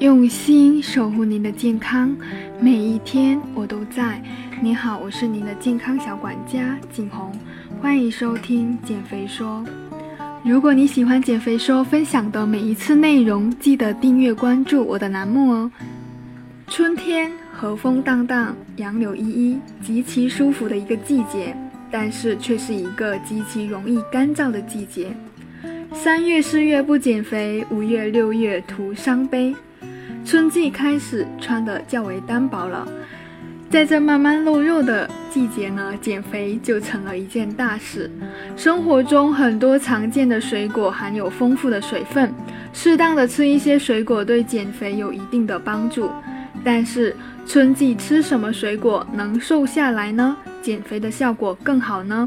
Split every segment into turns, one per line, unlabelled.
用心守护您的健康，每一天我都在。你好，我是您的健康小管家景红，欢迎收听减肥说。如果你喜欢减肥说分享的每一次内容，记得订阅关注我的栏目哦。春天和风荡荡，杨柳依依，极其舒服的一个季节，但是却是一个极其容易干燥的季节。三月四月不减肥，五月六月徒伤悲。春季开始穿的较为单薄了，在这慢慢露肉的季节呢，减肥就成了一件大事。生活中很多常见的水果含有丰富的水分，适当的吃一些水果对减肥有一定的帮助。但是春季吃什么水果能瘦下来呢？减肥的效果更好呢？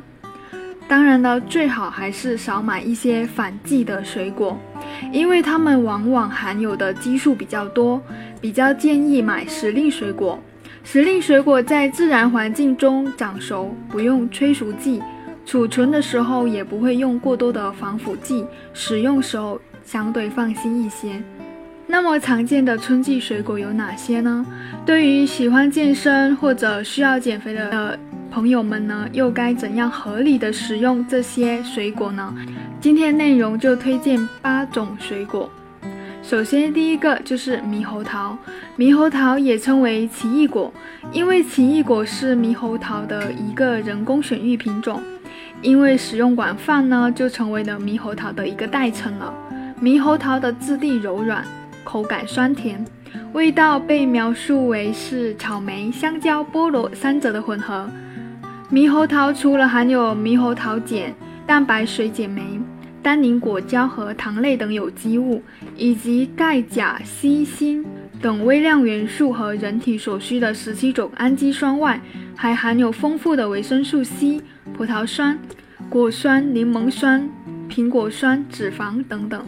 当然了，最好还是少买一些反季的水果。因为它们往往含有的激素比较多，比较建议买时令水果。时令水果在自然环境中长熟，不用催熟剂，储存的时候也不会用过多的防腐剂，使用时候相对放心一些。那么常见的春季水果有哪些呢？对于喜欢健身或者需要减肥的朋友们呢，又该怎样合理的食用这些水果呢？今天内容就推荐八种水果。首先，第一个就是猕猴桃。猕猴桃也称为奇异果，因为奇异果是猕猴桃的一个人工选育品种。因为使用广泛呢，就成为了猕猴桃的一个代称了。猕猴桃的质地柔软，口感酸甜，味道被描述为是草莓、香蕉、菠萝三者的混合。猕猴桃除了含有猕猴桃碱。蛋白水解酶、单宁果胶和糖类等有机物，以及钙、钾、硒、锌等微量元素和人体所需的十七种氨基酸外，还含有丰富的维生素 C、葡萄酸、果酸、柠檬酸、苹果酸、脂肪等等。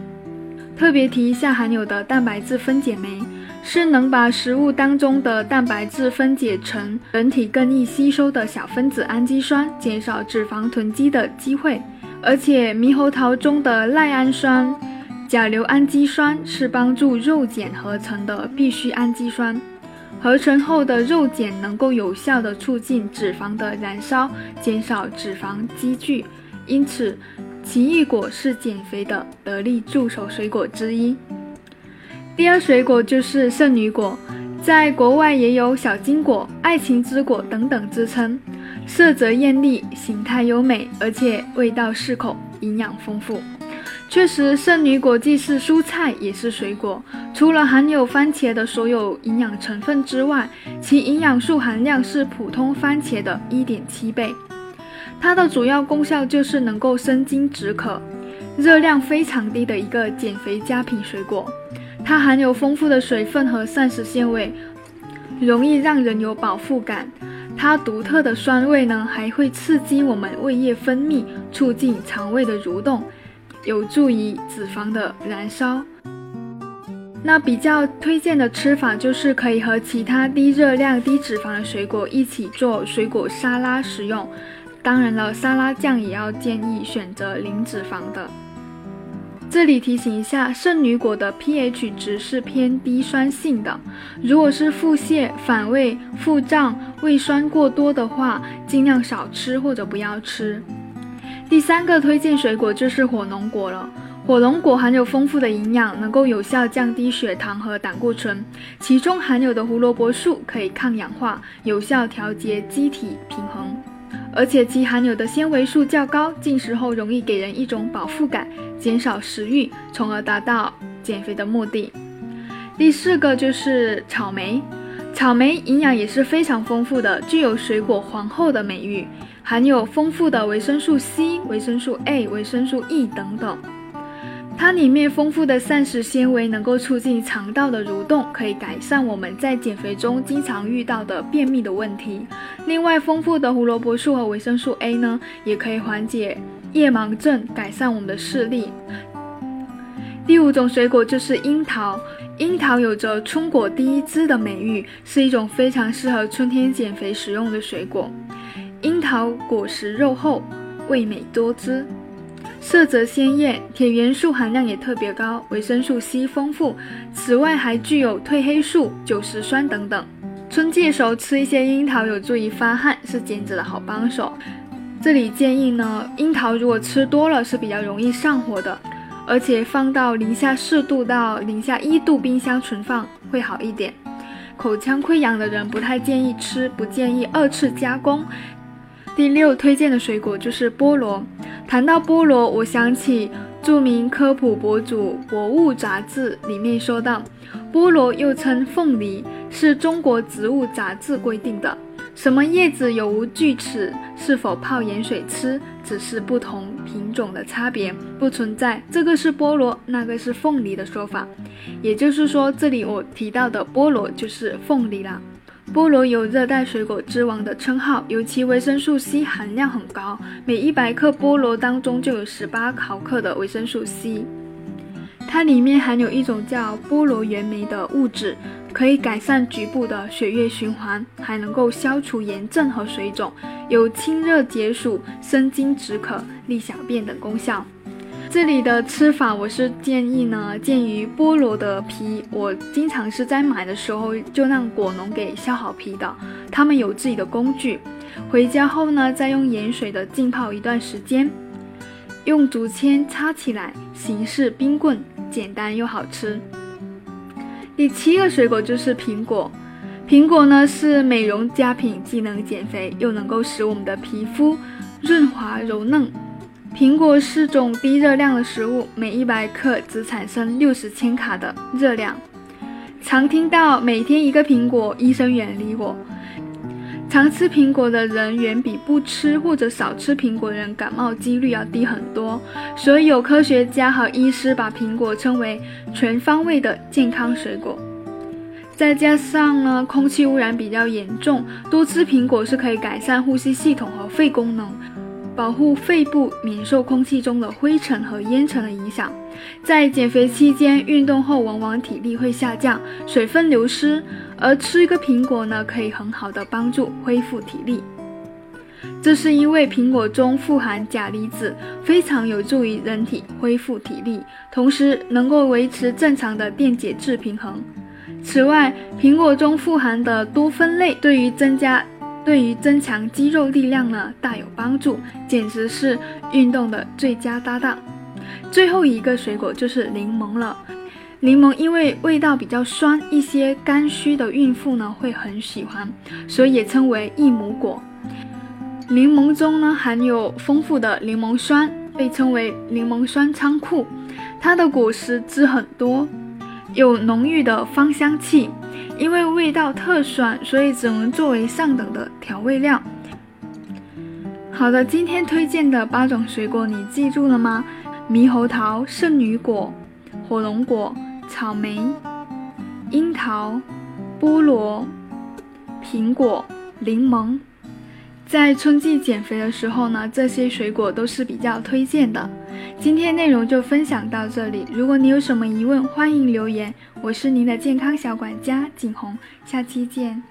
特别提一下含有的蛋白质分解酶。是能把食物当中的蛋白质分解成人体更易吸收的小分子氨基酸，减少脂肪囤积的机会。而且，猕猴桃中的赖氨酸、甲硫氨基酸是帮助肉碱合成的必需氨基酸，合成后的肉碱能够有效地促进脂肪的燃烧，减少脂肪积聚。因此，奇异果是减肥的得力助手水果之一。第二水果就是圣女果，在国外也有小金果、爱情之果等等之称，色泽艳丽，形态优美，而且味道适口，营养丰富。确实，圣女果既是蔬菜也是水果，除了含有番茄的所有营养成分之外，其营养素含量是普通番茄的一点七倍。它的主要功效就是能够生津止渴，热量非常低的一个减肥佳品水果。它含有丰富的水分和膳食纤维，容易让人有饱腹感。它独特的酸味呢，还会刺激我们胃液分泌，促进肠胃的蠕动，有助于脂肪的燃烧。那比较推荐的吃法就是可以和其他低热量、低脂肪的水果一起做水果沙拉食用。当然了，沙拉酱也要建议选择零脂肪的。这里提醒一下，圣女果的 pH 值是偏低酸性的，如果是腹泻、反胃、腹胀、胃酸过多的话，尽量少吃或者不要吃。第三个推荐水果就是火龙果了，火龙果含有丰富的营养，能够有效降低血糖和胆固醇，其中含有的胡萝卜素可以抗氧化，有效调节机体平衡。而且其含有的纤维素较高，进食后容易给人一种饱腹感，减少食欲，从而达到减肥的目的。第四个就是草莓，草莓营养也是非常丰富的，具有水果皇后的美誉，含有丰富的维生素 C、维生素 A、维生素 E 等等。它里面丰富的膳食纤维能够促进肠道的蠕动，可以改善我们在减肥中经常遇到的便秘的问题。另外，丰富的胡萝卜素和维生素 A 呢，也可以缓解夜盲症，改善我们的视力。第五种水果就是樱桃，樱桃有着“春果第一枝”的美誉，是一种非常适合春天减肥食用的水果。樱桃果实肉厚，味美多汁。色泽鲜艳，铁元素含量也特别高，维生素 C 丰富。此外，还具有褪黑素、酒石酸等等。春季时候吃一些樱桃有助于发汗，是减脂的好帮手。这里建议呢，樱桃如果吃多了是比较容易上火的，而且放到零下四度到零下一度冰箱存放会好一点。口腔溃疡的人不太建议吃，不建议二次加工。第六推荐的水果就是菠萝。谈到菠萝，我想起著名科普博主《博物杂志》里面说到，菠萝又称凤梨，是中国植物杂志规定的。什么叶子有无锯齿，是否泡盐水吃，只是不同品种的差别，不存在这个是菠萝，那个是凤梨的说法。也就是说，这里我提到的菠萝就是凤梨啦。菠萝有热带水果之王的称号，尤其维生素 C 含量很高，每一百克菠萝当中就有十八毫克的维生素 C。它里面含有一种叫菠萝原酶的物质，可以改善局部的血液循环，还能够消除炎症和水肿，有清热解暑、生津止渴、利小便等功效。这里的吃法，我是建议呢，鉴于菠萝的皮，我经常是在买的时候就让果农给削好皮的，他们有自己的工具，回家后呢，再用盐水的浸泡一段时间，用竹签插起来，形似冰棍。简单又好吃。第七个水果就是苹果，苹果呢是美容佳品，既能减肥，又能够使我们的皮肤润滑柔嫩。苹果是种低热量的食物，每一百克只产生六十千卡的热量。常听到每天一个苹果，医生远离我。常吃苹果的人远比不吃或者少吃苹果的人感冒几率要低很多，所以有科学家和医师把苹果称为全方位的健康水果。再加上呢，空气污染比较严重，多吃苹果是可以改善呼吸系统和肺功能。保护肺部免受空气中的灰尘和烟尘的影响。在减肥期间，运动后往往体力会下降，水分流失，而吃一个苹果呢，可以很好的帮助恢复体力。这是因为苹果中富含钾离子，非常有助于人体恢复体力，同时能够维持正常的电解质平衡。此外，苹果中富含的多酚类对于增加。对于增强肌肉力量呢，大有帮助，简直是运动的最佳搭档。最后一个水果就是柠檬了。柠檬因为味道比较酸，一些肝虚的孕妇呢会很喜欢，所以也称为益母果。柠檬中呢含有丰富的柠檬酸，被称为柠檬酸仓库。它的果实汁很多，有浓郁的芳香气。因为味道特酸，所以只能作为上等的调味料。好的，今天推荐的八种水果你记住了吗？猕猴桃、圣女果、火龙果、草莓、樱桃、菠萝、苹果、柠檬。在春季减肥的时候呢，这些水果都是比较推荐的。今天内容就分享到这里，如果你有什么疑问，欢迎留言。我是您的健康小管家景红，下期见。